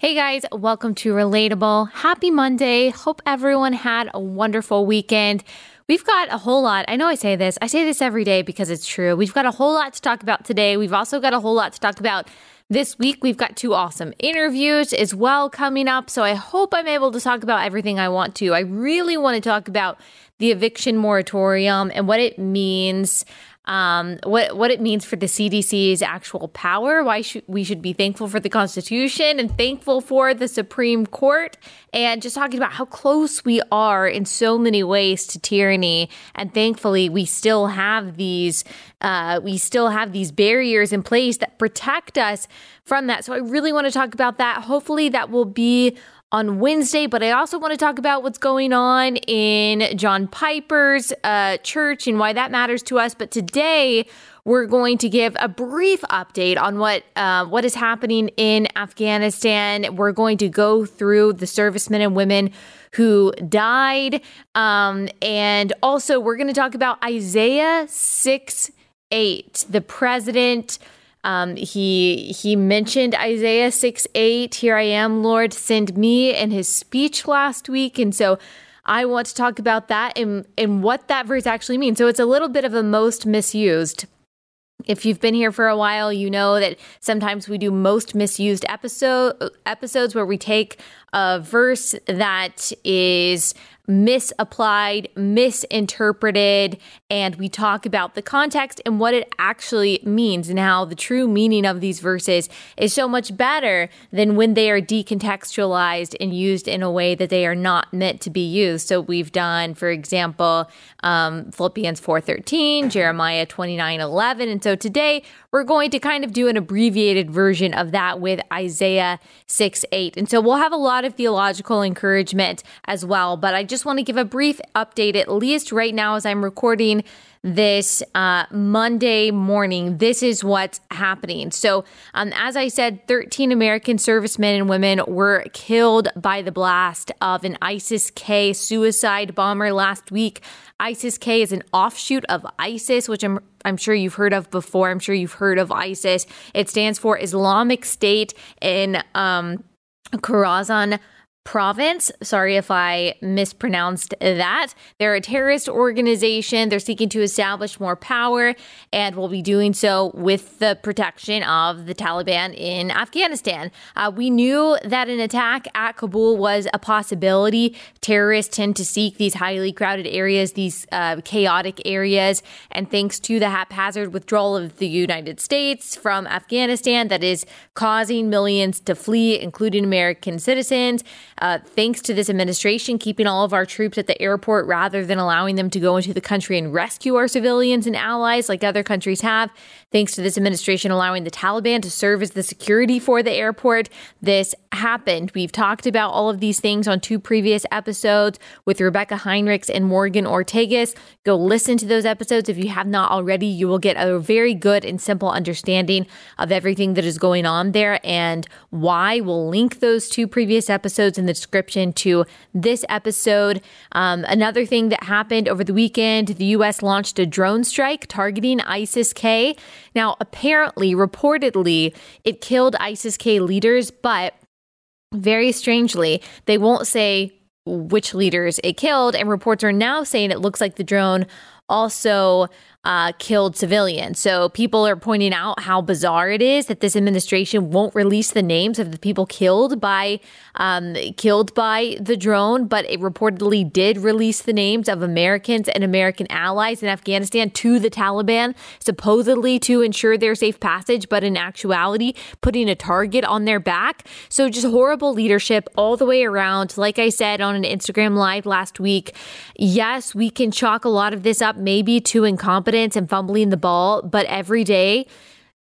Hey guys, welcome to Relatable. Happy Monday. Hope everyone had a wonderful weekend. We've got a whole lot. I know I say this, I say this every day because it's true. We've got a whole lot to talk about today. We've also got a whole lot to talk about this week. We've got two awesome interviews as well coming up. So I hope I'm able to talk about everything I want to. I really want to talk about the eviction moratorium and what it means um, what what it means for the CDC's actual power. Why should we should be thankful for the Constitution and thankful for the Supreme Court, and just talking about how close we are in so many ways to tyranny. And thankfully, we still have these uh, we still have these barriers in place that protect us from that. So I really want to talk about that. Hopefully, that will be on Wednesday, but I also want to talk about what's going on in John Piper's uh, church and why that matters to us. But today, we're going to give a brief update on what uh, what is happening in Afghanistan. We're going to go through the servicemen and women who died, um, and also we're going to talk about Isaiah six eight, the president um, he he mentioned Isaiah 6 8, Here I am, Lord, send me in his speech last week. And so I want to talk about that and, and what that verse actually means. So it's a little bit of a most misused. If you've been here for a while, you know that sometimes we do most misused episode episodes where we take a verse that is misapplied, misinterpreted, and we talk about the context and what it actually means and how the true meaning of these verses is so much better than when they are decontextualized and used in a way that they are not meant to be used. So we've done, for example, um, Philippians 4:13, Jeremiah 29:11, and so today we're going to kind of do an abbreviated version of that with Isaiah 6 8. And so we'll have a lot of theological encouragement as well. But I just want to give a brief update, at least right now as I'm recording this uh, Monday morning. This is what's happening. So, um, as I said, 13 American servicemen and women were killed by the blast of an ISIS K suicide bomber last week. ISIS K is an offshoot of ISIS, which I'm I'm sure you've heard of before. I'm sure you've heard of ISIS. It stands for Islamic State in um, Khorasan province. Sorry if I mispronounced that. They're a terrorist organization. They're seeking to establish more power and will be doing so with the protection of the Taliban in Afghanistan. Uh, we knew that an attack at Kabul was a possibility. Terrorists tend to seek these highly crowded areas, these uh, chaotic areas, and thanks to the haphazard withdrawal of the United States from Afghanistan that is causing millions to flee, including American citizens. Uh, thanks to this administration keeping all of our troops at the airport rather than allowing them to go into the country and rescue our civilians and allies like other countries have. Thanks to this administration allowing the Taliban to serve as the security for the airport, this happened. We've talked about all of these things on two previous episodes with Rebeccah Heinrichs and Morgan Ortagus. Go listen to those episodes if you have not already. You will get a very good and simple understanding of everything that is going on there and why. We'll link those two previous episodes in the description to this episode. Um, another thing that happened over the weekend the U.S. launched a drone strike targeting ISIS K. Now, apparently, reportedly, it killed ISIS K leaders, but very strangely, they won't say which leaders it killed. And reports are now saying it looks like the drone also uh, killed civilians. So people are pointing out how bizarre it is that this administration won't release the names of the people killed by um, killed by the drone, but it reportedly did release the names of Americans and American allies in Afghanistan to the Taliban, supposedly to ensure their safe passage, but in actuality, putting a target on their back. So just horrible leadership all the way around. Like I said on an Instagram live last week, yes, we can chalk a lot of this up maybe to incompetence and fumbling the ball, but every day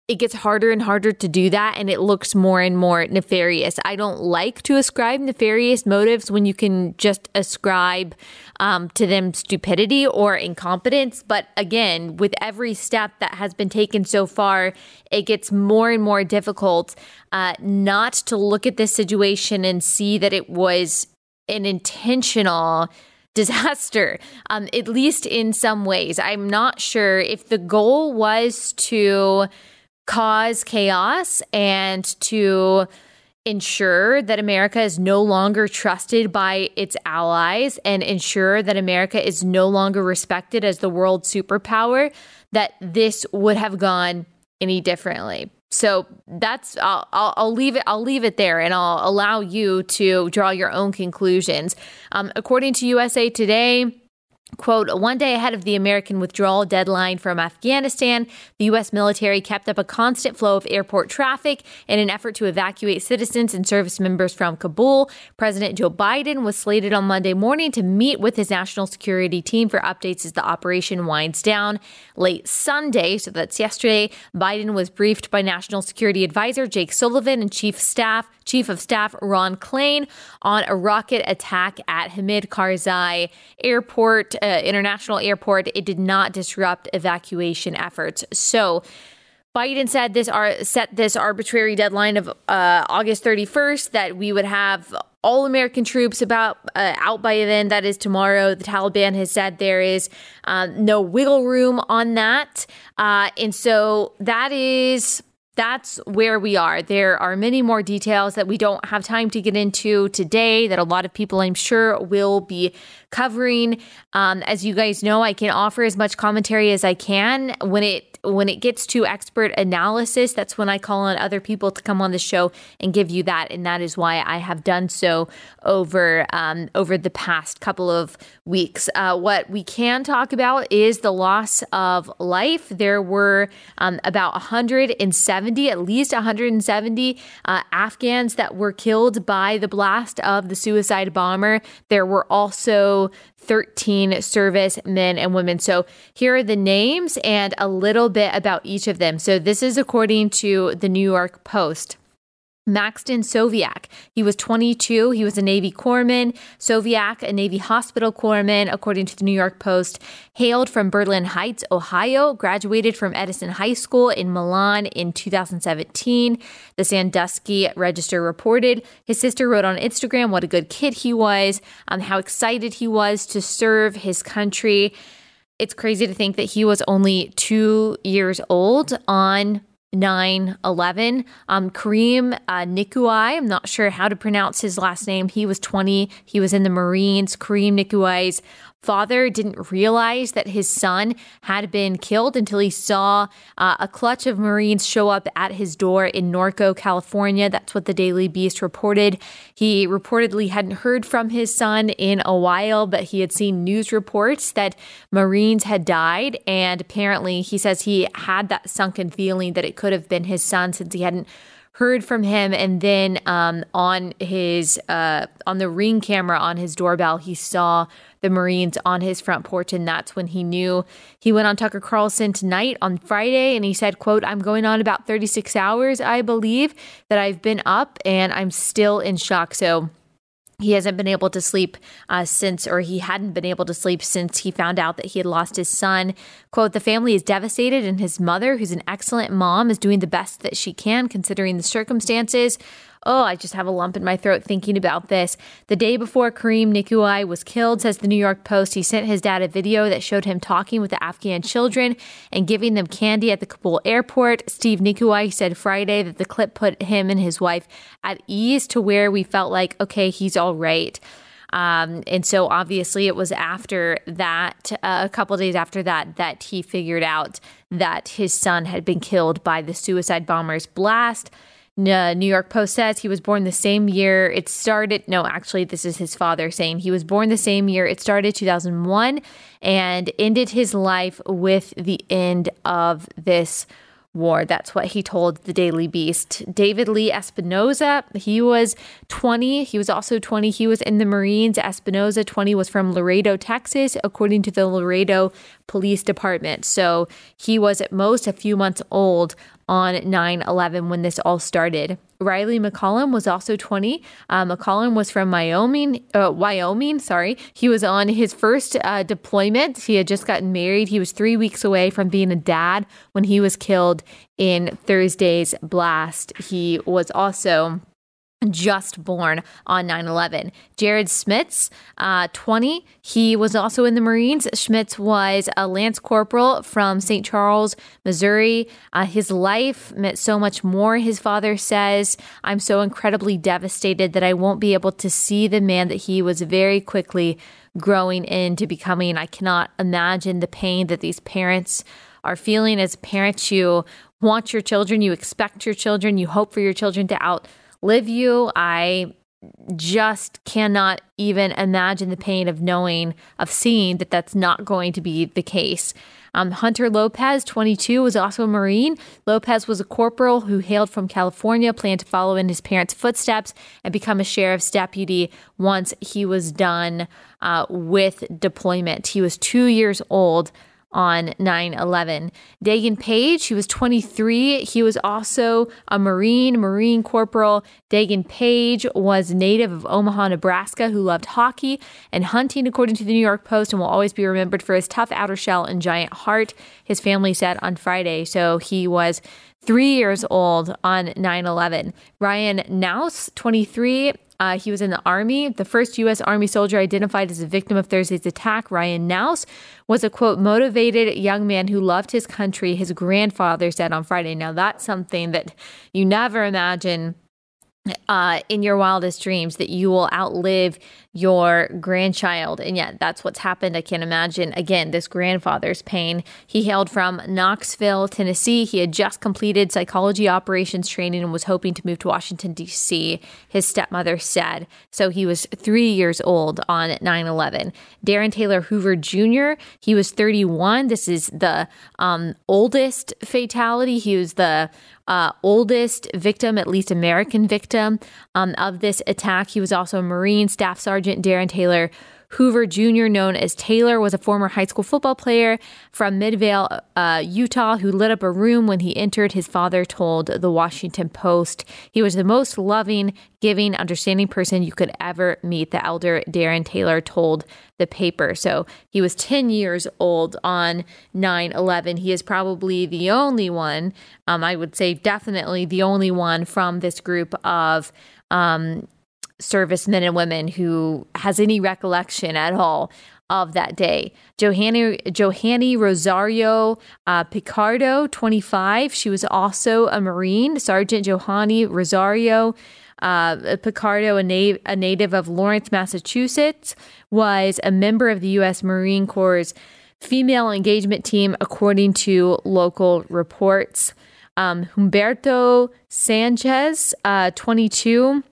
it gets harder and harder to do that and it looks more and more nefarious. I don't like to ascribe nefarious motives when you can just ascribe um, to them stupidity or incompetence. But again, with every step that has been taken so far, it gets more and more difficult uh, not to look at this situation and see that it was an intentional disaster, um, at least in some ways. I'm not sure if the goal was to cause chaos and to ensure that America is no longer trusted by its allies and ensure that America is no longer respected as the world superpower, that this would have gone any differently. So that's I'll, I'll, I'll leave it I'll leave it there and I'll allow you to draw your own conclusions. Um, according to USA Today. Quote, one day ahead of the American withdrawal deadline from Afghanistan, the U.S. military kept up a constant flow of airport traffic in an effort to evacuate citizens and service members from Kabul. President Joe Biden was slated on Monday morning to meet with his national security team for updates as the operation winds down. Late Sunday, so that's yesterday, Biden was briefed by National Security Advisor Jake Sullivan and Chief Staff Chief of Staff Ron Klain on a rocket attack at Hamid Karzai Airport, uh, International Airport. It did not disrupt evacuation efforts. So, Biden said this set this arbitrary deadline of uh, August 31st that we would have all American troops about uh, out by then. That is tomorrow. The Taliban has said there is um, no wiggle room on that, uh, and so that is that's where we are. There are many more details that we don't have time to get into today that a lot of people, I'm sure, will be covering. Um, as you guys know, I can offer as much commentary as I can when it when it gets to expert analysis, that's when I call on other people to come on the show and give you that, and that is why I have done so over um, over the past couple of weeks. Uh, what we can talk about is the loss of life. There were um, about 170, at least 170 uh, Afghans that were killed by the blast of the suicide bomber. There were also 13 service men and women. So here are the names and a little bit about each of them. So this is according to the New York Post. Maxton Soviak. He was 22. He was a Navy corpsman. Soviak, a Navy hospital corpsman, according to the New York Post, hailed from Berlin Heights, Ohio, graduated from Edison High School in Milan in 2017. The Sandusky Register reported. His sister wrote on Instagram what a good kid he was, um, how excited he was to serve his country. It's crazy to think that he was only two years old on 9 11. Um, Kareem uh, Nikoui, I'm not sure how to pronounce his last name. He was 20. He was in the Marines. Kareem Nikoui's father didn't realize that his son had been killed until he saw uh, a clutch of Marines show up at his door in Norco, California. That's what the Daily Beast reported. He reportedly hadn't heard from his son in a while, but he had seen news reports that Marines had died. And apparently, he says he had that sunken feeling that it could have been his son since he hadn't heard from him and then um, on his uh, on the ring camera on his doorbell he saw the Marines on his front porch. And that's when he knew he went on Tucker Carlson tonight on Friday and he said, quote, I'm going on about 36 hours, I believe, that I've been up and I'm still in shock. So he hasn't been able to sleep uh, since, or he hadn't been able to sleep since he found out that he had lost his son. Quote, the family is devastated, and his mother, who's an excellent mom, is doing the best that she can considering the circumstances. Oh, I just have a lump in my throat thinking about this. The day before Kareem Nikoui was killed, says the New York Post, he sent his dad a video that showed him talking with the Afghan children and giving them candy at the Kabul airport. Steve Nikoui said Friday that the clip put him and his wife at ease to where we felt like, okay, he's all right. Um, and so obviously it was after that, uh, a couple days after that, that he figured out that his son had been killed by the suicide bomber's blast. New York Post says he was born the same year it started. No, actually, this is his father saying he was born the same year it started, 2001, and ended his life with the end of this war. That's what he told the Daily Beast. David Lee Espinoza, he was 20. He was also 20. He was in the Marines. Espinoza, 20, was from Laredo, Texas, according to the Laredo Police Department. So he was at most a few months old on 9 11 when this all started. Riley McCollum was also 20. Uh, McCollum was from Wyoming. Uh, Wyoming, sorry. He was on his first uh, deployment. He had just gotten married. He was three weeks away from being a dad when he was killed in Thursday's blast. He was also just born on 9 11. Jared Schmitz, uh, 20, he was also in the Marines. Schmitz was a Lance Corporal from St. Charles, Missouri. Uh, his life meant so much more, his father says. I'm so incredibly devastated that I won't be able to see the man that he was very quickly growing into becoming. I cannot imagine the pain that these parents are feeling. As parents, you want your children, you expect your children, you hope for your children to out live you. I just cannot even imagine the pain of knowing, of seeing that that's not going to be the case. Um, Hunter Lopez, 22, was also a Marine. Lopez was a corporal who hailed from California, planned to follow in his parents' footsteps and become a sheriff's deputy once he was done uh, with deployment. He was two years old on 9 11. Daegan Page, he was 23. He was also a Marine, Marine Corporal. Daegan Page was native of Omaha, Nebraska, who loved hockey and hunting, according to the New York Post, and will always be remembered for his tough outer shell and giant heart, his family said on Friday. So he was three years old on 9 11. Ryan Knauss, 23, uh, he was in the Army. The first U.S. Army soldier identified as a victim of Thursday's attack, Ryan Knauss, was a quote, motivated young man who loved his country, his grandfather said on Friday. Now, that's something that you never imagine uh, in your wildest dreams that you will outlive your grandchild. And yet, that's what's happened. I can't imagine, again, this grandfather's pain. He hailed from Knoxville, Tennessee. He had just completed psychology operations training and was hoping to move to Washington, D.C., his stepmother said. So he was three years old on 9 11. Darren Taylor Hoover Jr., he was 31. This is the um, oldest fatality. He was the uh, oldest victim, at least American victim, um, of this attack. He was also Marine Staff Sergeant Darren Taylor Hoover Jr., known as Taylor, was a former high school football player from Midvale, uh, Utah, who lit up a room when he entered, his father told the Washington Post. He was the most loving, giving, understanding person you could ever meet, the elder Darren Taylor told the paper. So he was 10 years old on 9 11. He is probably the only one, um, I would say definitely the only one from this group of um, servicemen and women who has any recollection at all of that day. Johanny, Johanny Rosario uh, Pichardo, 25. She was also a Marine. Sergeant Johanny Rosario uh, Pichardo, a, na- a native of Lawrence, Massachusetts, was a member of the U.S. Marine Corps' female engagement team, according to local reports. Um, Humberto Sanchez, uh, 22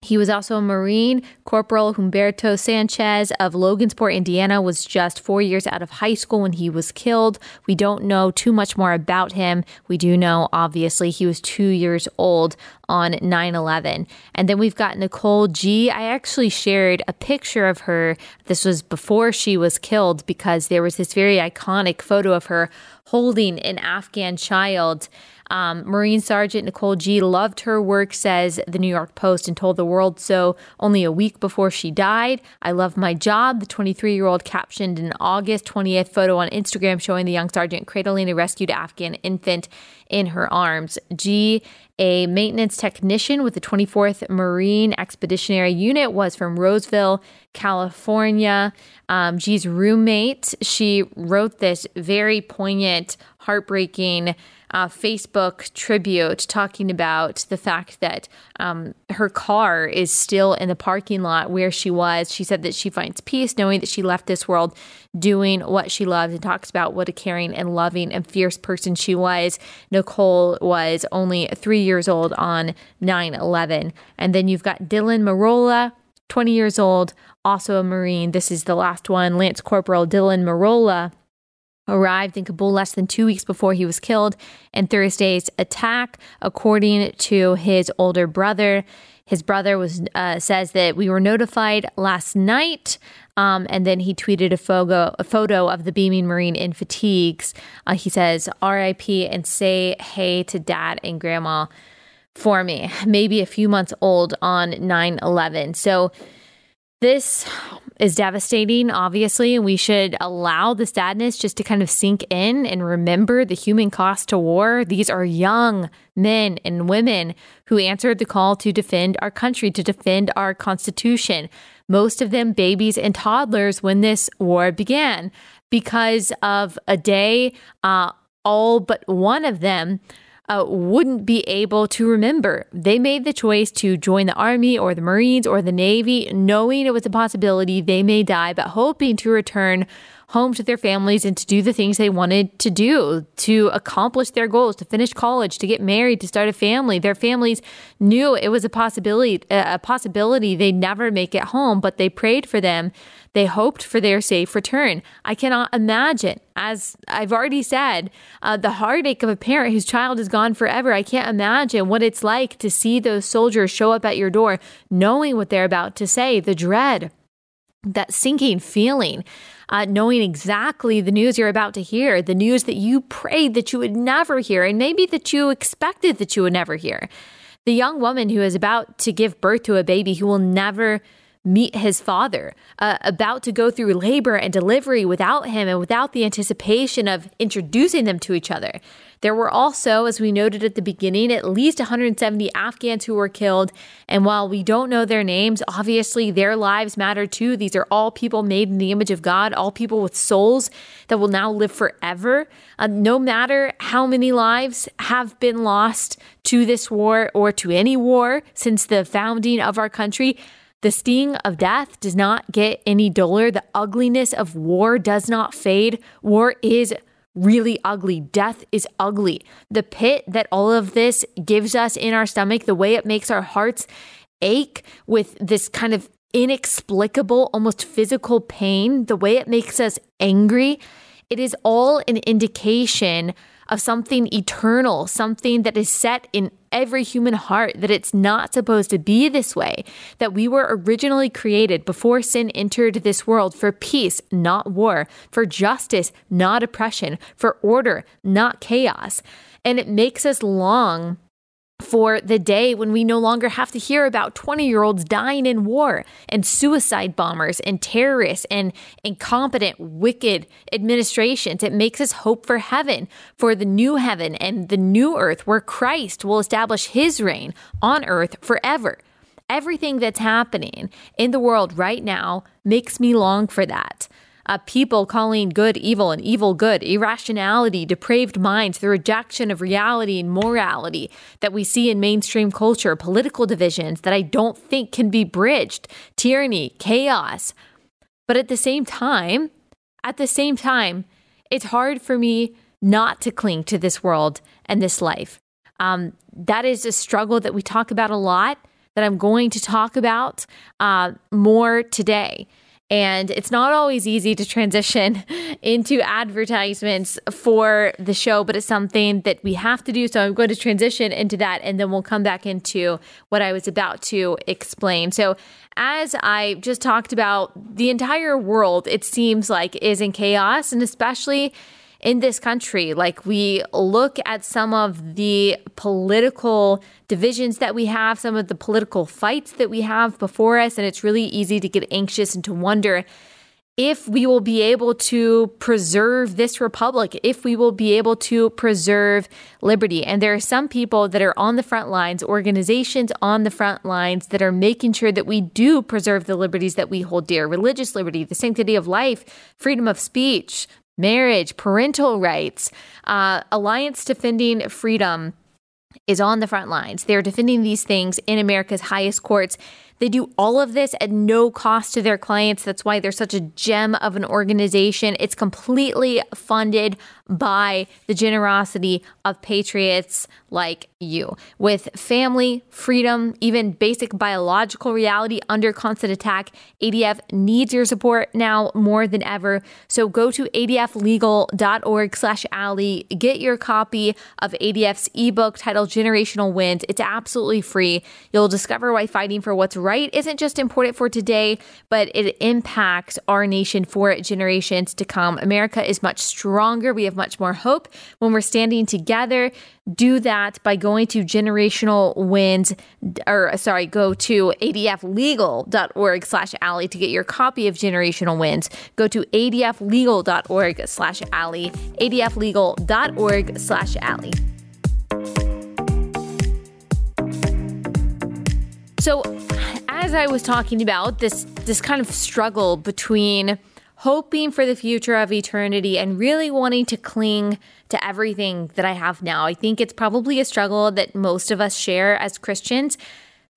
he was also a Marine. Corporal Humberto Sanchez of Logansport, Indiana, was just four years out of high school when he was killed. We don't know too much more about him. We do know, obviously, he was two years old on 9 11. And then we've got Nicole Gee. I actually shared a picture of her. This was before she was killed because there was this very iconic photo of her holding an Afghan child. Um, Marine Sergeant Nicole Gee loved her work, says the New York Post, and told the world so only a week before she died. I love my job, the 23 year old captioned an August 20th photo on Instagram showing the young sergeant cradling a rescued Afghan infant in her arms. Gee, a maintenance technician with the 24th Marine Expeditionary Unit, was from Roseville, California. Um, Gee's roommate, she wrote this very poignant, heartbreaking uh, Facebook tribute talking about the fact that um, her car is still in the parking lot where she was. She said that she finds peace knowing that she left this world doing what she loved and talks about what a caring and loving and fierce person she was. Nicole was only three years old on 9 11. And then you've got Dylan Merola. 20 years old, also a Marine. This is the last one. Lance Corporal Dylan Merola arrived in Kabul less than two weeks before he was killed in Thursday's attack, according to his older brother. His brother was uh, says that we were notified last night, um, and then he tweeted a photo a photo of the beaming Marine in fatigues. Uh, he says, "R.I.P. and say hey to Dad and Grandma for me." Maybe a few months old on 9/11. So This is devastating, obviously, and we should allow the sadness just to kind of sink in and remember the human cost to war. These are young men and women who answered the call to defend our country, to defend our Constitution. Most of them babies and toddlers when this war began because of a day, uh, all but one of them uh, wouldn't be able to remember. They made the choice to join the Army or the Marines or the Navy, knowing it was a possibility they may die, but hoping to return home to their families and to do the things they wanted to do, to accomplish their goals, to finish college, to get married, to start a family. Their families knew it was a possibility, a possibility they'd never make it home, but they prayed for them. They hoped for their safe return. I cannot imagine, as I've already said, uh, the heartache of a parent whose child is gone forever. I can't imagine what it's like to see those soldiers show up at your door, knowing what they're about to say, the dread, that sinking feeling uh, knowing exactly the news you're about to hear, the news that you prayed that you would never hear, and maybe that you expected that you would never hear. The young woman who is about to give birth to a baby who will never meet his father, uh, about to go through labor and delivery without him and without the anticipation of introducing them to each other. There were also, as we noted at the beginning, at least 170 Afghans who were killed. And while we don't know their names, obviously their lives matter too. These are all people made in the image of God, all people with souls that will now live forever. Uh, no matter how many lives have been lost to this war or to any war since the founding of our country, the sting of death does not get any duller. The ugliness of war does not fade. War is really ugly. Death is ugly. The pit that all of this gives us in our stomach, the way it makes our hearts ache with this kind of inexplicable, almost physical pain, the way it makes us angry, it is all an indication of something eternal, something that is set in every human heart that it's not supposed to be this way, that we were originally created before sin entered this world for peace, not war, for justice, not oppression, for order, not chaos. And it makes us long for the day when we no longer have to hear about 20 year olds dying in war and suicide bombers and terrorists and incompetent, wicked administrations. It makes us hope for heaven, for the new heaven and the new earth where Christ will establish his reign on earth forever. Everything that's happening in the world right now makes me long for that uh, people calling good evil and evil good, irrationality, depraved minds, the rejection of reality and morality that we see in mainstream culture, political divisions that I don't think can be bridged, tyranny, chaos. But at the same time, at the same time, it's hard for me not to cling to this world and this life. Um, that is a struggle that we talk about a lot, that I'm going to talk about uh, more today. And it's not always easy to transition into advertisements for the show, but it's something that we have to do. So I'm going to transition into that and then we'll come back into what I was about to explain. So, as I just talked about, the entire world, it seems like, is in chaos, and especially in this country. Like we look at some of the political divisions that we have, some of the political fights that we have before us, and it's really easy to get anxious and to wonder if we will be able to preserve this republic, if we will be able to preserve liberty. And there are some people that are on the front lines, organizations on the front lines that are making sure that we do preserve the liberties that we hold dear religious liberty, the sanctity of life, freedom of speech, marriage, parental rights, uh, Alliance Defending Freedom is on the front lines. They're defending these things in America's highest courts. They do all of this at no cost to their clients. That's why they're such a gem of an organization. It's completely funded by the generosity of patriots like you. With family, freedom, even basic biological reality under constant attack, ADF needs your support now more than ever. So go to adflegal.org slash Allie. Get your copy of ADF's ebook titled Generational Wins. It's absolutely free. You'll discover why fighting for what's right right isn't just important for today, but it impacts our nation for generations to come. America is much stronger. We have much more hope when we're standing together. Do that by going to generational wins, or sorry, go to adflegal.org slash Allie to get your copy of Generational Wins. Go to adflegal.org slash Allie, adflegal.org slash Allie. So, as I was talking about this this kind of struggle between hoping for the future of eternity and really wanting to cling to everything that I have now. I think it's probably a struggle that most of us share as Christians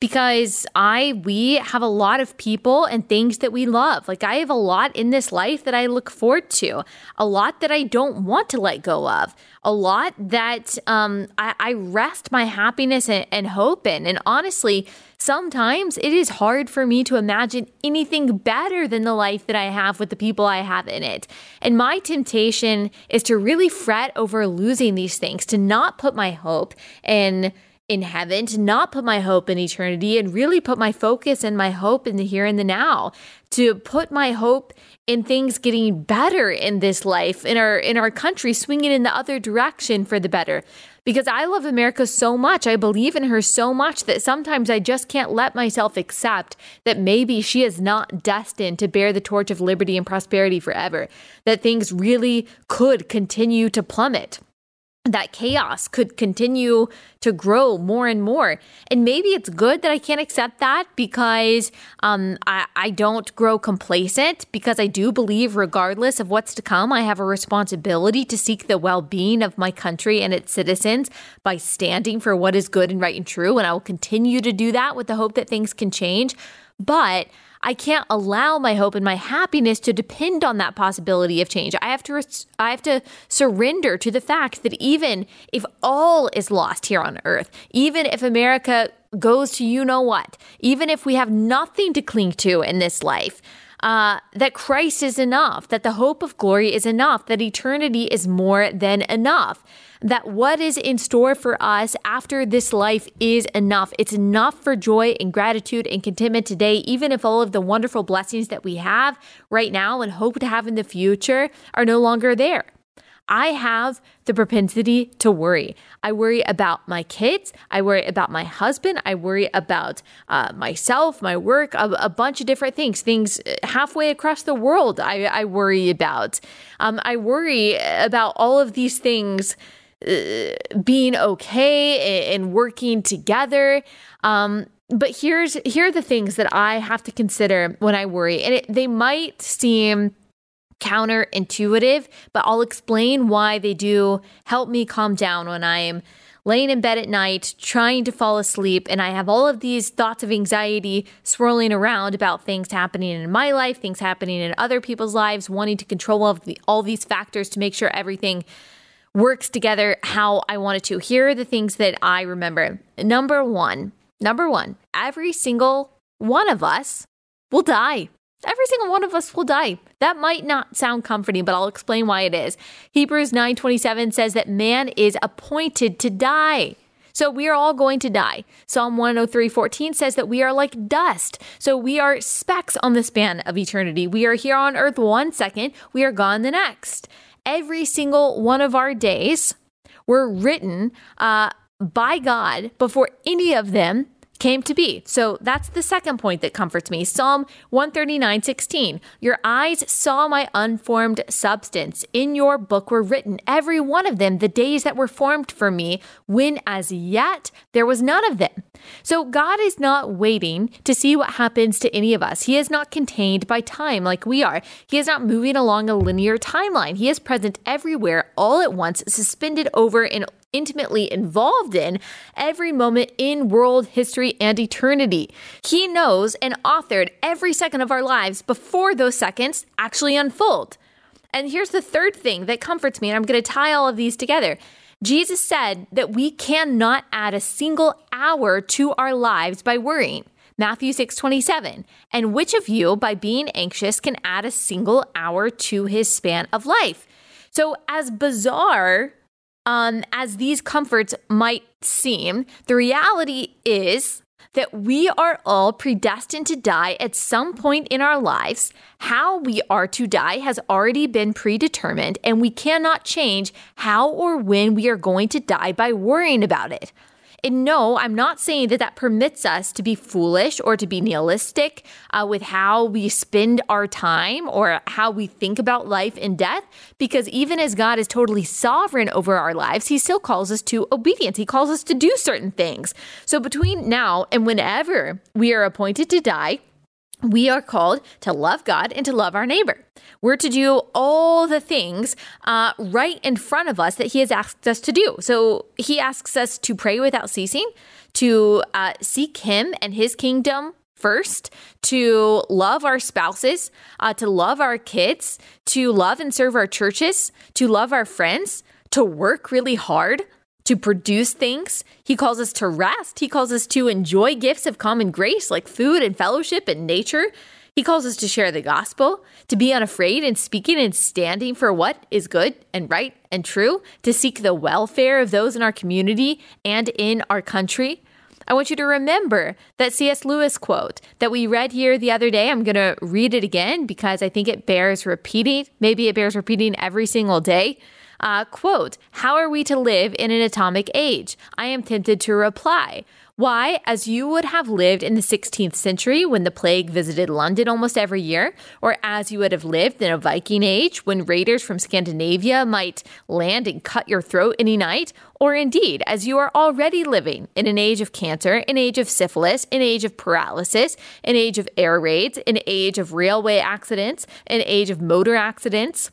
because I we have a lot of people and things that we love. Like I have a lot in this life that I look forward to, a lot that I don't want to let go of, a lot that um, I, I, rest my happiness and, and hope in. And honestly, sometimes it is hard for me to imagine anything better than the life that I have with the people I have in it. And my temptation is to really fret over losing these things, to not put my hope in in heaven, to not put my hope in eternity and really put my focus and my hope in the here and the now, to put my hope in things getting better in this life, in our in our country swinging in the other direction for the better. Because I love America so much, I believe in her so much that sometimes I just can't let myself accept that maybe she is not destined to bear the torch of liberty and prosperity forever, that things really could continue to plummet that chaos could continue to grow more and more. And maybe it's good that I can't accept that because um, I, I don't grow complacent, because I do believe, regardless of what's to come, I have a responsibility to seek the well being of my country and its citizens by standing for what is good and right and true. And I will continue to do that with the hope that things can change. But I can't allow my hope and my happiness to depend on that possibility of change. I have to res- I have to surrender to the fact that even if all is lost here on earth, even if America goes to you know what, even if we have nothing to cling to in this life, uh, that Christ is enough, that the hope of glory is enough, that eternity is more than enough that what is in store for us after this life is enough. It's enough for joy and gratitude and contentment today, even if all of the wonderful blessings that we have right now and hope to have in the future are no longer there. I have the propensity to worry. I worry about my kids. I worry about my husband. I worry about uh, myself, my work, a, a, bunch of different things, things uh, halfway across the world. I, I worry about. Um, I worry about all of these things uh, being okay and working together. Um, but here's here are the things that I have to consider when I worry, and it, they might seem counterintuitive, but I'll explain why they do help me calm down when I am laying in bed at night trying to fall asleep and I have all of these thoughts of anxiety swirling around about things happening in my life, things happening in other people's lives, wanting to control all, the, all these factors to make sure everything works together how I wanted to. Here are the things that I remember. Number one, number one, every single one of us will die. Every single one of us will die. That might not sound comforting, but I'll explain why it is. Hebrews 9:27 says that man is appointed to die. So we are all going to die. Psalm 103:14 says that we are like dust. So we are specks on the span of eternity. We are here on earth one second, we are gone the next every single one of our days were written uh, by God before any of them came to be. So that's the second point that comforts me. Psalm 139 16. Your eyes saw my unformed substance. In your book were written, every one of them, the days that were formed for me, when as yet there was none of them. So God is not waiting to see what happens to any of us. He is not contained by time like we are. He is not moving along a linear timeline. He is present everywhere all at once, suspended over an intimately involved in every moment in world history and eternity. He knows and authored every second of our lives before those seconds actually unfold. And here's the third thing that comforts me, and I'm going to tie all of these together. Jesus said that we cannot add a single hour to our lives by worrying. Matthew 6 27. And which of you, by being anxious, can add a single hour to his span of life? So, as bizarre um, as these comforts might seem, the reality is that we are all predestined to die at some point in our lives. How we are to die has already been predetermined, and we cannot change how or when we are going to die by worrying about it. And no, I'm not saying that that permits us to be foolish or to be nihilistic uh, with how we spend our time or how we think about life and death, because even as God is totally sovereign over our lives, He still calls us to obedience. He calls us to do certain things. So between now and whenever we are appointed to die, we are called to love God and to love our neighbor. We're to do all the things uh, right in front of us that He has asked us to do. So He asks us to pray without ceasing, to uh, seek Him and His kingdom first, to love our spouses, uh, to love our kids, to love and serve our churches, to love our friends, to work really hard to produce things. He calls us to rest. He calls us to enjoy gifts of common grace like food and fellowship and nature. He calls us to share the gospel, to be unafraid in speaking and standing for what is good and right and true, to seek the welfare of those in our community and in our country. I want you to remember that C.S. Lewis quote that we read here the other day. I'm going to read it again because I think it bears repeating. Maybe it bears repeating every single day. Uh, quote, How are we to live in an atomic age? I am tempted to reply. Why, as you would have lived in the 16th century when the plague visited London almost every year, or as you would have lived in a Viking age when raiders from Scandinavia might land and cut your throat any night, or indeed as you are already living in an age of cancer, an age of syphilis, an age of paralysis, an age of air raids, an age of railway accidents, an age of motor accidents.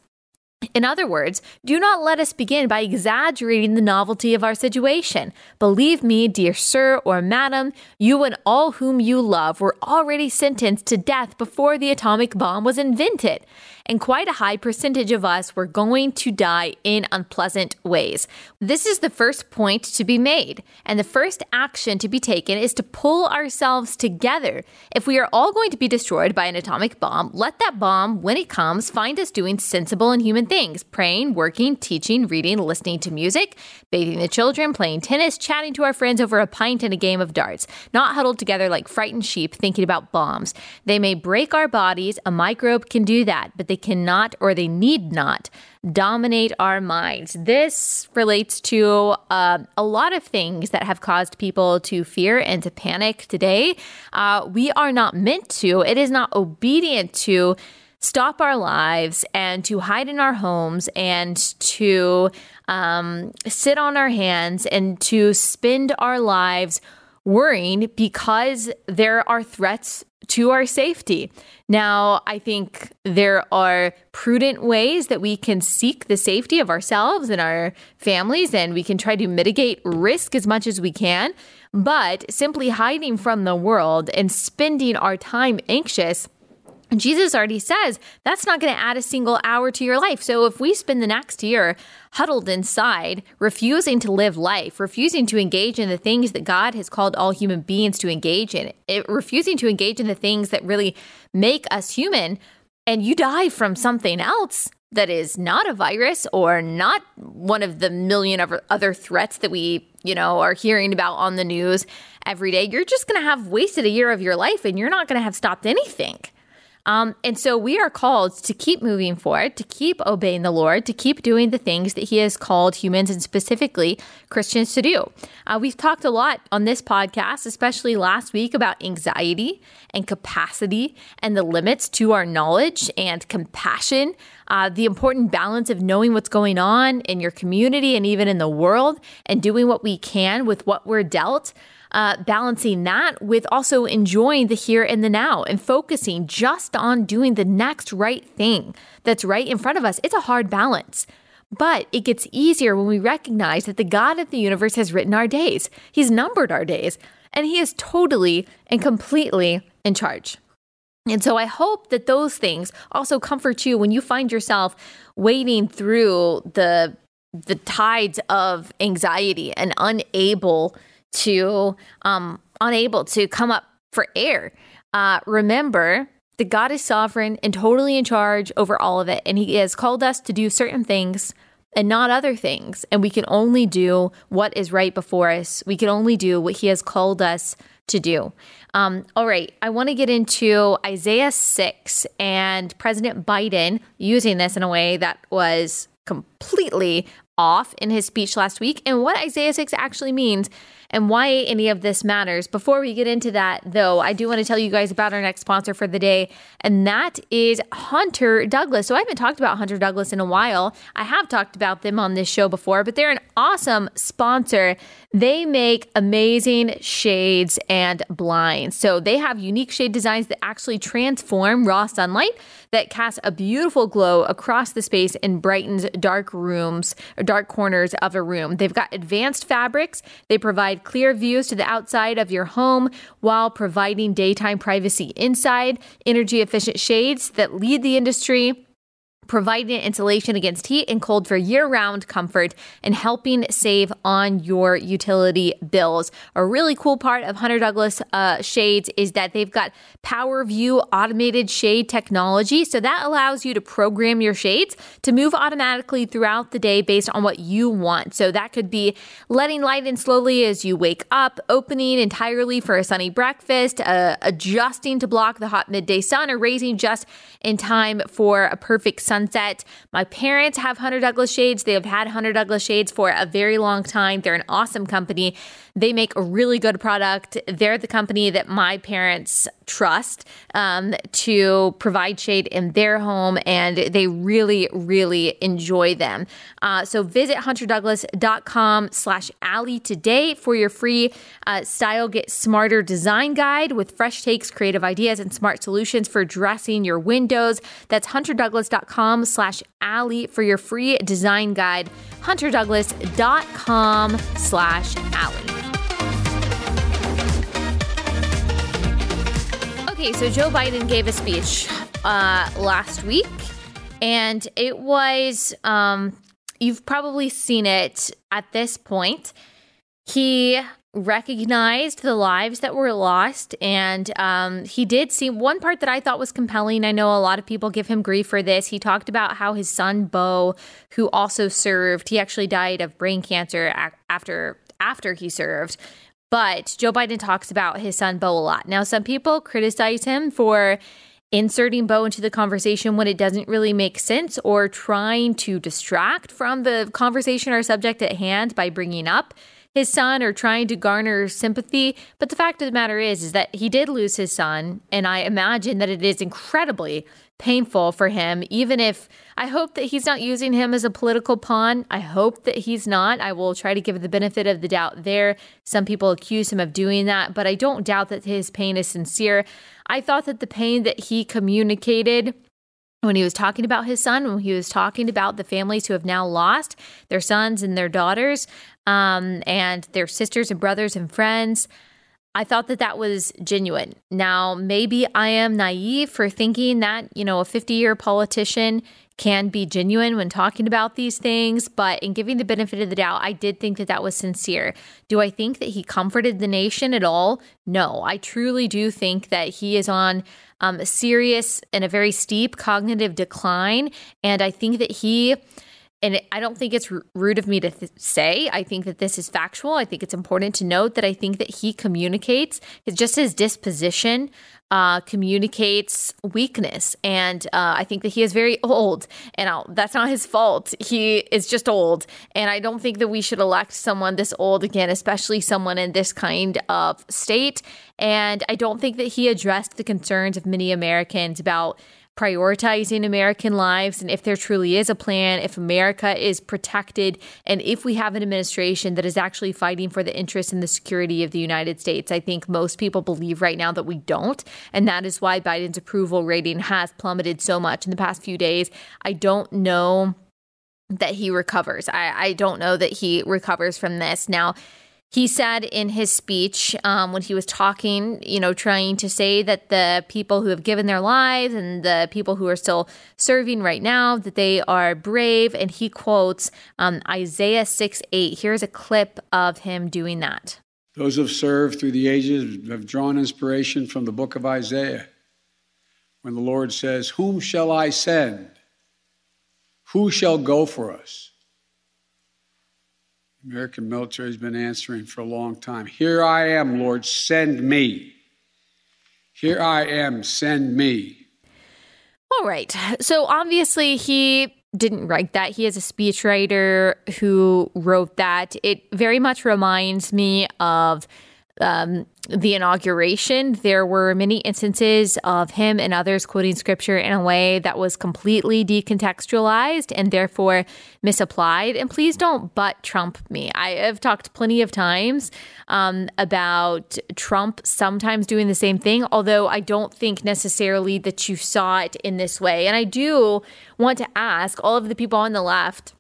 In other words, do not let us begin by exaggerating the novelty of our situation. Believe me, dear sir or madam, you and all whom you love were already sentenced to death before the atomic bomb was invented and quite a high percentage of us were going to die in unpleasant ways. This is the first point to be made, and the first action to be taken is to pull ourselves together. If we are all going to be destroyed by an atomic bomb, let that bomb, when it comes, find us doing sensible and human things praying, working, teaching, reading, listening to music, bathing the children, playing tennis, chatting to our friends over a pint and a game of darts, not huddled together like frightened sheep thinking about bombs. They may break our bodies, a microbe can do that, but they cannot or they need not dominate our minds. This relates to uh, a lot of things that have caused people to fear and to panic today. Uh, we are not meant to, it is not obedient to stop our lives and to hide in our homes and to um, sit on our hands and to spend our lives worrying because there are threats to our safety. Now, I think there are prudent ways that we can seek the safety of ourselves and our families, and we can try to mitigate risk as much as we can. But simply hiding from the world and spending our time anxious Jesus already says that's not going to add a single hour to your life. So if we spend the next year huddled inside, refusing to live life, refusing to engage in the things that God has called all human beings to engage in, it, refusing to engage in the things that really make us human, and you die from something else that is not a virus or not one of the million other threats that we, you know, are hearing about on the news every day, you're just going to have wasted a year of your life and you're not going to have stopped anything. Um, and so we are called to keep moving forward, to keep obeying the Lord, to keep doing the things that He has called humans and specifically Christians to do. Uh, we've talked a lot on this podcast, especially last week, about anxiety and capacity and the limits to our knowledge and compassion. Uh, the important balance of knowing what's going on in your community and even in the world and doing what we can with what we're dealt uh, balancing that with also enjoying the here and the now and focusing just on doing the next right thing that's right in front of us. It's a hard balance. But it gets easier when we recognize that the God of the universe has written our days. He's numbered our days, and He is totally and completely in charge. And so I hope that those things also comfort you when you find yourself wading through the the tides of anxiety and unable to um, unable to come up for air. Uh, remember that God is sovereign and totally in charge over all of it, and He has called us to do certain things and not other things. And we can only do what is right before us. We can only do what He has called us to do. Um, all right, I want to get into Isaiah 6 and President Biden using this in a way that was completely off in his speech last week and what Isaiah 6 actually means and why any of this matters. Before we get into that, though, I do want to tell you guys about our next sponsor for the day, and that is Hunter Douglas. So I haven't talked about Hunter Douglas in a while. I have talked about them on this show before, but they're an awesome sponsor. They make amazing shades and blinds. So they have unique shade designs that actually transform raw sunlight that casts a beautiful glow across the space and brightens dark rooms or dark corners of a room. They've got advanced fabrics. They provide clear views to the outside of your home while providing daytime privacy inside, energy efficient shades that lead the industry providing insulation against heat and cold for year round comfort, and helping save on your utility bills. A really cool part of Hunter Douglas uh, shades is that they've got Power View automated shade technology. So that allows you to program your shades to move automatically throughout the day based on what you want. So that could be letting light in slowly as you wake up, opening entirely for a sunny breakfast, uh, adjusting to block the hot midday sun, or raising just in time for a perfect sun sunset. My parents have Hunter Douglas shades. They have had Hunter Douglas shades for a very long time. They're an awesome company. They make a really good product. They're the company that my parents trust um, to provide shade in their home, and they really, really enjoy them. Uh, so visit hunterdouglas.com slash Allie today for your free uh, Style Gets Smarter design guide with fresh takes, creative ideas, and smart solutions for dressing your windows. That's hunterdouglas.com slash Allie for your free design guide. hunterdouglas.com slash Allie. Okay, so Joe Biden gave a speech uh, last week, and it was, um, you've probably seen it at this point. He recognized the lives that were lost, and um, he did see one part that I thought was compelling. I know a lot of people give him grief for this. He talked about how his son, Beau, who also served, he actually died of brain cancer after after he served. But Joe Biden talks about his son Beau a lot. Now, some people criticize him for inserting Beau into the conversation when it doesn't really make sense or trying to distract from the conversation or subject at hand by bringing up his son or trying to garner sympathy. But the fact of the matter is, is that he did lose his son. And I imagine that it is incredibly painful for him, even if I hope that he's not using him as a political pawn. I hope that he's not. I will try to give the benefit of the doubt there. Some people accuse him of doing that, but I don't doubt that his pain is sincere. I thought that the pain that he communicated when he was talking about his son, when he was talking about the families who have now lost their sons and their daughters, um, and their sisters and brothers and friends, I thought that that was genuine. Now, maybe I am naive for thinking that, you know, a 50 year politician can be genuine when talking about these things, but in giving the benefit of the doubt, I did think that that was sincere. Do I think that he comforted the nation at all? No, I truly do think that he is on um, a serious and a very steep cognitive decline. And I think that he and I don't think it's rude of me to th- say. I think that this is factual. I think it's important to note that I think that he communicates his, just his disposition uh, communicates weakness, and uh, I think that he is very old, and I'll, that's not his fault. He is just old, and I don't think that we should elect someone this old again, especially someone in this kind of state. And I don't think that he addressed the concerns of many Americans about prioritizing American lives and if there truly is a plan, if America is protected, and if we have an administration that is actually fighting for the interests and the security of the United States. I think most people believe right now that we don't. And that is why Biden's approval rating has plummeted so much in the past few days. I don't know that he recovers. I, I don't know that he recovers from this. Now, he said in his speech um, when he was talking, you know, trying to say that the people who have given their lives and the people who are still serving right now, that they are brave. And he quotes um, Isaiah 6 8. Here's a clip of him doing that. Those who have served through the ages have drawn inspiration from the book of Isaiah when the Lord says, Whom shall I send? Who shall go for us? American military has been answering for a long time. Here I am, Lord, send me. Here I am, send me. All right. So obviously, he didn't write that. He is a speechwriter who wrote that. It very much reminds me of um, the inauguration, there were many instances of him and others quoting scripture in a way that was completely decontextualized and therefore misapplied. And please don't but Trump me. I have talked plenty of times um, about Trump sometimes doing the same thing, although I don't think necessarily that you saw it in this way. And I do want to ask all of the people on the left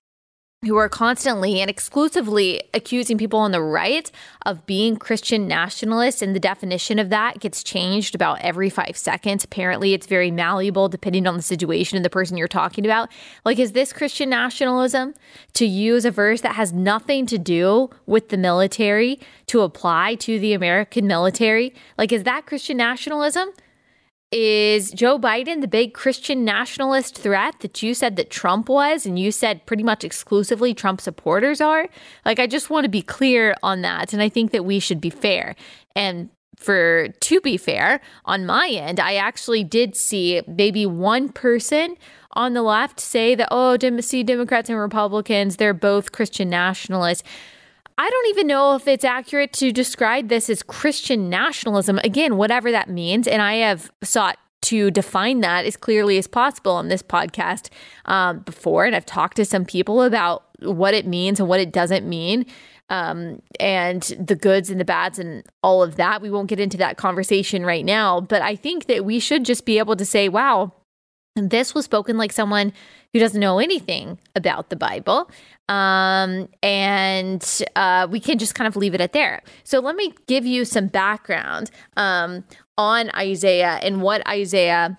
who are constantly and exclusively accusing people on the right of being Christian nationalists. And the definition of that gets changed about every five seconds. Apparently, it's very malleable depending on the situation and the person you're talking about. Like, is this Christian nationalism to use a verse that has nothing to do with the military to apply to the American military? Like, is that Christian nationalism? Is Joe Biden the big Christian nationalist threat that you said that Trump was, and you said pretty much exclusively Trump supporters are? Like, I just want to be clear on that. And I think that we should be fair. And for to be fair, on my end, I actually did see maybe one person on the left say that, oh, see, Democrats and Republicans, they're both Christian nationalists. I don't even know if it's accurate to describe this as Christian nationalism. Again, whatever that means. And I have sought to define that as clearly as possible on this podcast um, before. And I've talked to some people about what it means and what it doesn't mean. Um, and the goods and the bads and all of that. We won't get into that conversation right now, but I think that we should just be able to say, wow, this was spoken like someone who doesn't know anything about the Bible. Um, and uh, we can just kind of leave it at there. So let me give you some background um, on Isaiah and what Isaiah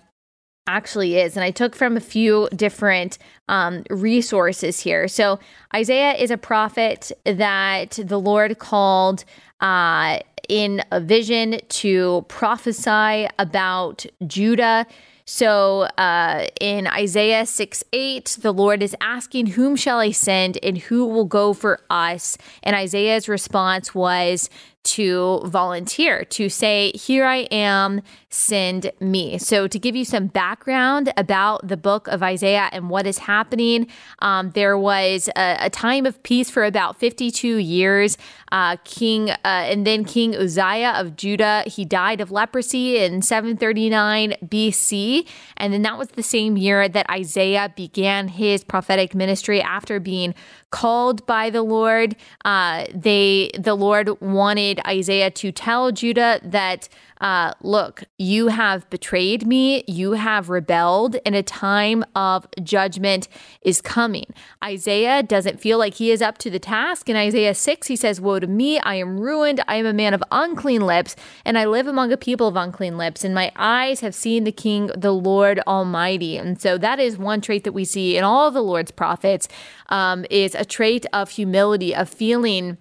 actually is. And I took from a few different um, resources here. So Isaiah is a prophet that the Lord called uh, in a vision to prophesy about Judah so uh, in Isaiah 6 8, the Lord is asking, Whom shall I send and who will go for us? And Isaiah's response was, to volunteer, to say, Here I am, send me. So, to give you some background about the book of Isaiah and what is happening, um, there was a, a, time of peace for about 52 years. Uh, King, uh, and then King Uzziah of Judah, he died of leprosy in 739 BC. And then that was the same year that Isaiah began his prophetic ministry after being called by the Lord. Uh, they the Lord wanted Isaiah to tell Judah that uh, look, you have betrayed me, you have rebelled, and a time of judgment is coming. Isaiah doesn't feel like he is up to the task. In Isaiah 6, he says, Woe to me, I am ruined, I am a man of unclean lips, and I live among a people of unclean lips, and my eyes have seen the King, the Lord Almighty. And so that is one trait that we see in all the Lord's prophets um, is a trait of humility, of feeling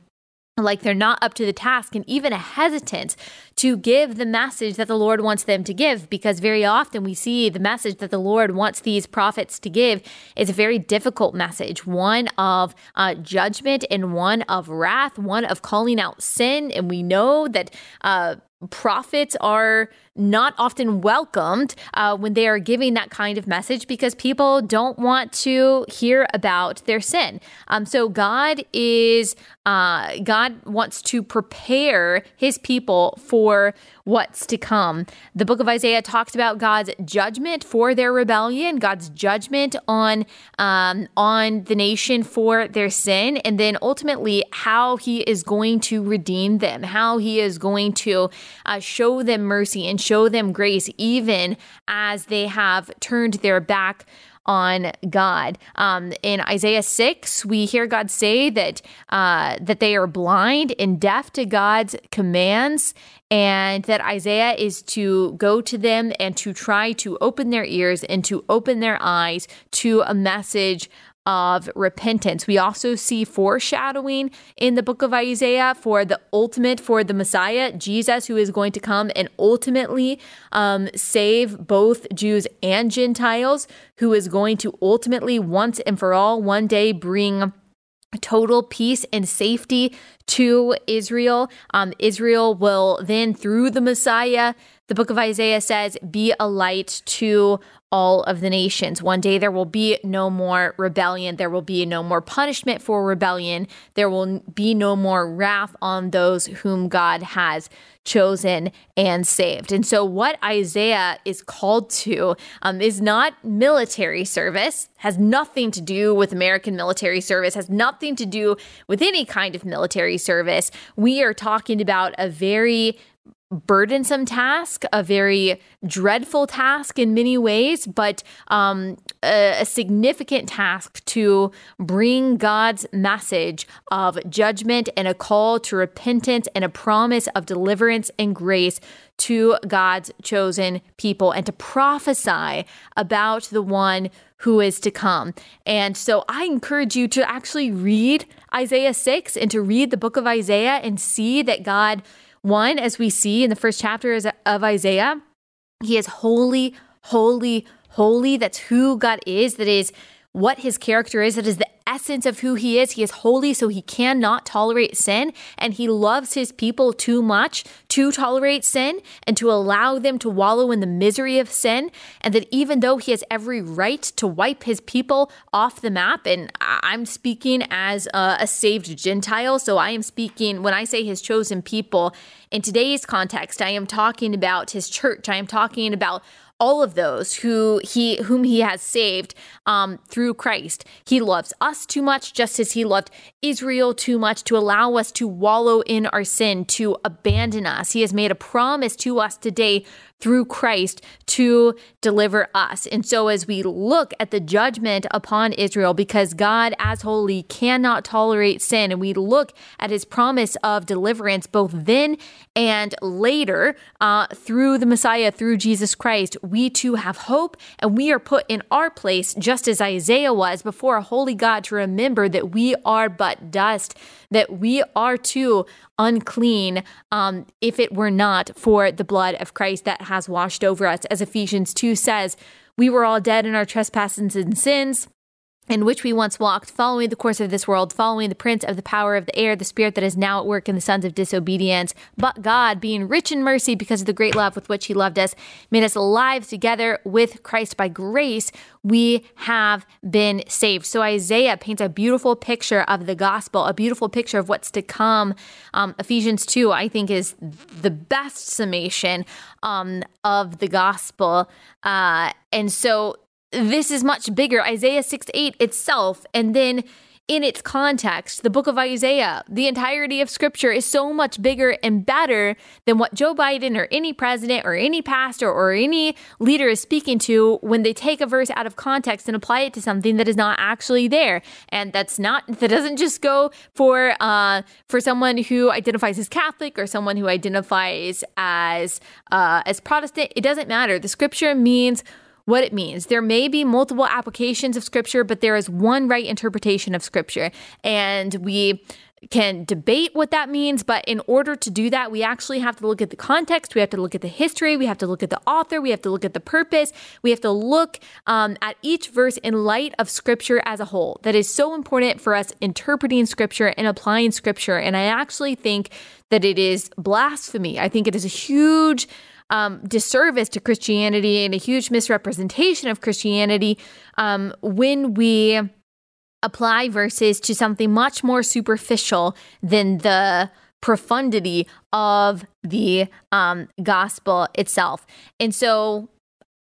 like they're not up to the task and even a hesitance to give the message that the Lord wants them to give because very often we see the message that the Lord wants these prophets to give is a very difficult message one of uh, judgment and one of wrath, one of calling out sin. And we know that uh, prophets are not often welcomed uh, when they are giving that kind of message because people don't want to hear about their sin. Um, so God is uh, God wants to prepare His people for what's to come. The book of Isaiah talks about God's judgment for their rebellion, God's judgment on um, on the nation for their sin, and then ultimately how He is going to redeem them, how He is going to uh, show them mercy and show them grace, even as they have turned their back on God. Um, in Isaiah 6, we hear God say that uh, that they are blind and deaf to God's commands, and that Isaiah is to go to them and to try to open their ears and to open their eyes to a message of repentance. We also see foreshadowing in the book of Isaiah for the ultimate, for the Messiah, Jesus, who is going to come and ultimately um, save both Jews and Gentiles, who is going to ultimately, once and for all, one day bring total peace and safety to Israel. Um, Israel will then, through the Messiah, the book of Isaiah says, be a light to all of the nations. One day there will be no more rebellion. There will be no more punishment for rebellion. There will be no more wrath on those whom God has chosen and saved. And so, what Isaiah is called to um, is not military service, has nothing to do with American military service, has nothing to do with any kind of military service. We are talking about a very burdensome task, a very dreadful task in many ways, but um, a, a, significant task to bring God's message of judgment and a call to repentance and a promise of deliverance and grace to God's chosen people and to prophesy about the one who is to come. And so I encourage you to actually read Isaiah 6 and to read the book of Isaiah and see that God one, as we see in the first chapter of Isaiah, he is holy, holy, holy. That's who God is. That is what his character is. That is the essence of who he is. He is holy, so he cannot tolerate sin, and he loves his people too much to tolerate sin and to allow them to wallow in the misery of sin. And that even though he has every right to wipe his people off the map, and I'm speaking as a, a saved Gentile, so I am speaking when I say his chosen people in today's context, I am talking about his church. I am talking about all of those who he whom he has saved um, through Christ. He loves us too much, just as he loved Israel too much, to allow us to wallow in our sin, to abandon us. He has made a promise to us today through Christ to deliver us. And so, as we look at the judgment upon Israel, because God, as holy, cannot tolerate sin, and we look at his promise of deliverance both then and later uh, through the Messiah, through Jesus Christ, we too have hope and we are put in our place, just as Isaiah was before a holy God, to remember that we are but dust that we are too unclean um, if it were not for the blood of Christ that has washed over us. As Ephesians 2 says, we were all dead in our trespasses and sins in which we once walked, following the course of this world, following the prince of the power of the air, the spirit that is now at work in the sons of disobedience. But God, being rich in mercy because of the great love with which he loved us, made us alive together with Christ by grace. We have been saved. So Isaiah paints a beautiful picture of the gospel, a beautiful picture of what's to come. Um, Ephesians 2, I think, is the best summation um, of the gospel. Uh, and so this is much bigger. Isaiah 6 8 itself, and then in its context, the book of Isaiah, the entirety of scripture is so much bigger and better than what Joe Biden or any president or any pastor or any leader is speaking to when they take a verse out of context and apply it to something that is not actually there. And that's not that doesn't just go for uh, for someone who identifies as Catholic or someone who identifies as uh, as Protestant. It doesn't matter. The scripture means what it means. There may be multiple applications of scripture, but there is one right interpretation of scripture. And we can debate what that means, but in order to do that, we actually have to look at the context, we have to look at the history, we have to look at the author, we have to look at the purpose, we have to look um, at each verse in light of Scripture as a whole. That is so important for us interpreting Scripture and applying Scripture. And I actually think that it is blasphemy. I think it is a huge um, disservice to Christianity and a huge misrepresentation of Christianity um, when we apply verses to something much more superficial than the profundity of the um, gospel itself. And so,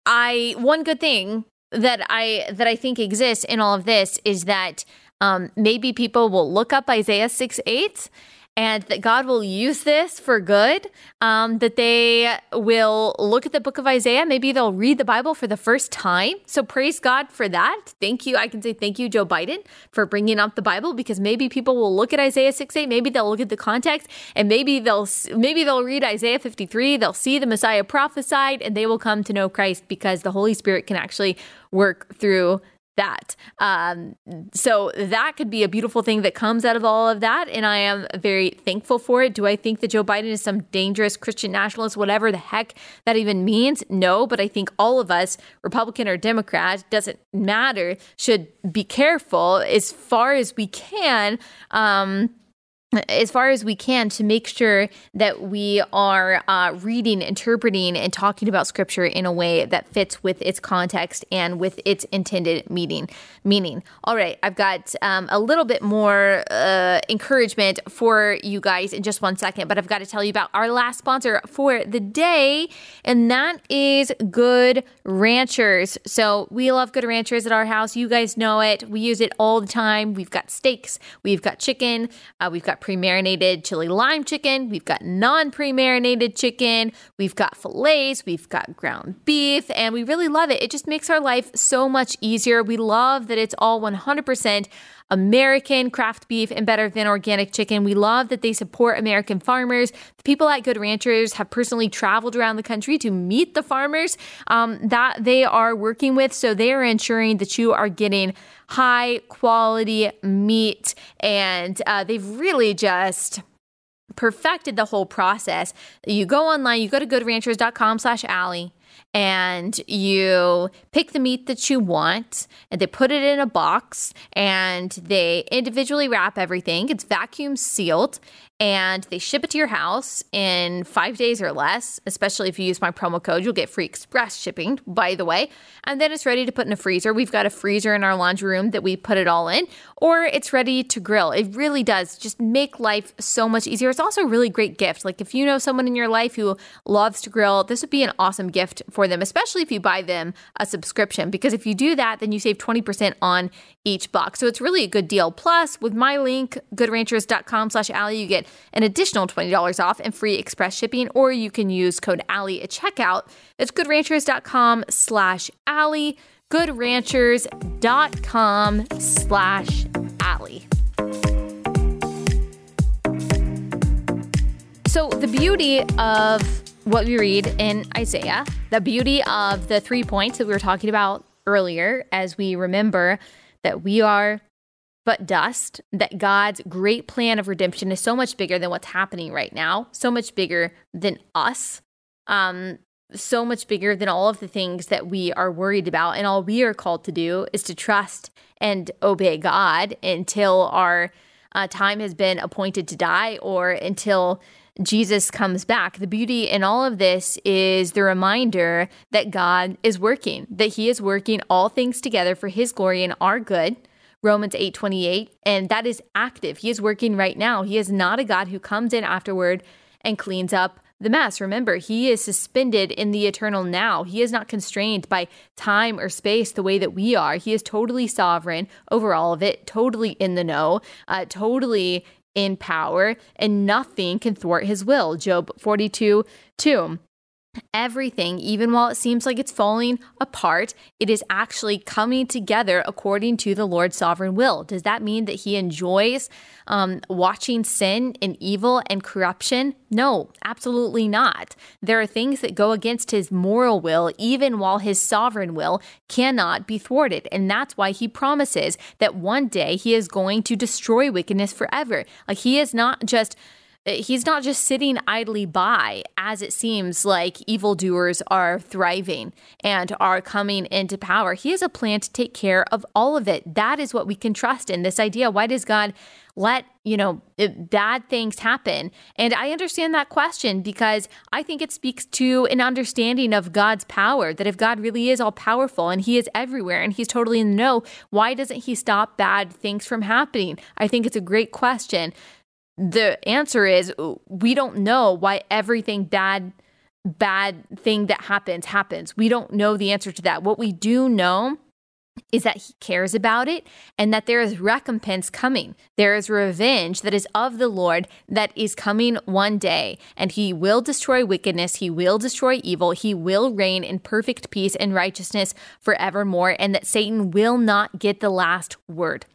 I one good thing that I that I think exists in all of this is that um, maybe people will look up Isaiah six eight and that God will use this for good. Um, that they will look at the book of Isaiah. Maybe they'll read the Bible for the first time. So praise God for that. Thank you. I can say thank you, Joe Biden, for bringing up the Bible because maybe people will look at Isaiah 6 8. Maybe they'll look at the context and maybe they'll maybe they'll read Isaiah 53. They'll see the Messiah prophesied and they will come to know Christ because the Holy Spirit can actually work through that. Um, so that could be a beautiful thing that comes out of all of that. And I am very thankful for it. Do I think that Joe Biden is some dangerous Christian nationalist, whatever the heck that even means? No, but I think all of us, Republican or Democrat, doesn't matter, should be careful as far as we can. Um, as far as we can to make sure that we are uh, reading, interpreting, and talking about scripture in a way that fits with its context and with its intended meaning. Meaning, all right, I've got um, a little bit more uh, encouragement for you guys in just one second, but I've got to tell you about our last sponsor for the day, and that is Good Ranchers. So we love Good Ranchers at our house. You guys know it. We use it all the time. We've got steaks, we've got chicken, uh, we've got pre marinated chili lime chicken, we've got non pre marinated chicken, we've got fillets, we've got ground beef, and we really love it. It just makes our life so much easier. We love that it's all 100% American craft beef and better than organic chicken. We love that they support American farmers. The people at Good Ranchers have personally traveled around the country to meet the farmers um, that they are working with. So they are ensuring that you are getting high quality meat. And uh, they've really just perfected the whole process. You go online, you go to goodranchers.com slash Allie and you pick the meat that you want and they put it in a box and they individually wrap everything. It's vacuum sealed and they ship it to your house in five days or less. Especially if you use my promo code, you'll get free express shipping, by the way. And then it's ready to put in a freezer. We've got a freezer in our laundry room that we put it all in, or it's ready to grill. It really does just make life so much easier. It's also a really great gift. Like if you know someone in your life who loves to grill, this would be an awesome gift for them, especially if you buy them a subscription. Because if you do that, then you save 20% on each box. So it's really a good deal. Plus, with my link, goodranchers.com slash Allie, you get an additional $20 off and free express shipping, or you can use code Allie at checkout. It's goodranchers.com slash Allie, goodranchers.com slash Allie. So the beauty of what we read in Isaiah, the beauty of the three points that we were talking about earlier, as we remember that we are but dust, that God's great plan of redemption is so much bigger than what's happening right now, so much bigger than us, um, so much bigger than all of the things that we are worried about. And all we are called to do is to trust and obey God until our uh, time has been appointed to die or until Jesus comes back. The beauty in all of this is the reminder that God is working, that He is working all things together for His glory and our good Romans 8:28, and that is active. He is working right now. He is not a God who comes in afterward and cleans up the mess. Remember, he is suspended in the eternal now. He is not constrained by time or space the way that we are. He is totally sovereign over all of it, totally in the know, uh, totally in power, and nothing can thwart his will. Job 42 2. Everything, even while it seems like it's falling apart, it is actually coming together according to the Lord's sovereign will. Does that mean that He enjoys um, watching sin and evil and corruption? No, absolutely not. There are things that go against His moral will, even while His sovereign will cannot be thwarted. And that's why He promises that one day He is going to destroy wickedness forever. Like He is not just Eh, he's not just sitting idly by as it seems like evildoers are thriving and are coming into power. He has a plan to take care of all of it. That is what we can trust in this idea. Why does God let, you know, eh, bad things happen? And I understand that question because I think it speaks to an understanding of God's power that if God really is all powerful and he is everywhere and he's totally in the know, why doesn't he stop bad things from happening? I think it's a great question the answer is uh, we don't know why everything bad bad thing that happens happens. We don't know the answer to that. What we do know is that he cares about it and that there is recompense coming. There is revenge that is of the Lord that is coming one day, and he will destroy wickedness, he will destroy evil, he will reign in perfect peace and righteousness forevermore, and that Satan will not get the last word.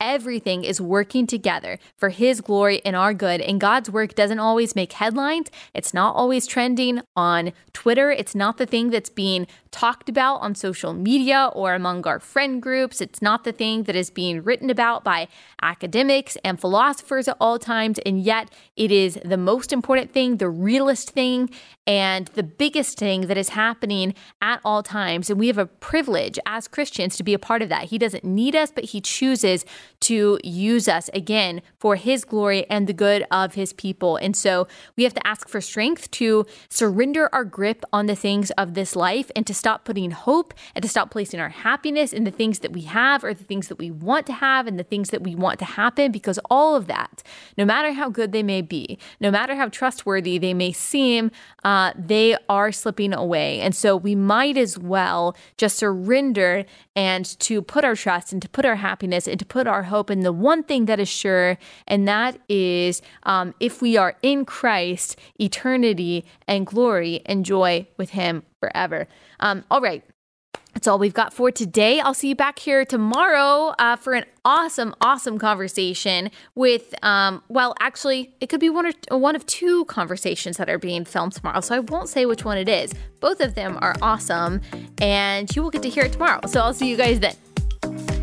Everything is working together for His glory and our good. And God's work doesn't always make headlines, it's not always trending on Twitter, it's not the thing that's being talked about on social media or among our friend groups. It's not the thing that is being written about by academics and philosophers at all times. And yet, it is the most important thing, the realest thing, and the biggest thing that is happening at all times. And we have a privilege as Christians to be a part of that. He doesn't need us, but He chooses to use us again for His glory and the good of His people. And so we have to ask for strength to surrender our grip on the things of this life and to stop putting hope and to stop placing our happiness in the things that we have or the things that we want to have and the things that we want to happen because all of that, no matter how good they may be, no matter how trustworthy they may seem, uh, they are slipping away. And so we might as well just surrender and to put our trust and to put our happiness and to put our hope in the one thing that is sure, and that is um, if we are in Christ, eternity and glory and joy with Him forever. Um, all right. That's all we've got for today. I'll see you back here tomorrow uh, for an awesome, awesome conversation with. Um, well, actually, it could be one or one of two conversations that are being filmed tomorrow. So I won't say which one it is. Both of them are awesome, and you will get to hear it tomorrow. So I'll see you guys then.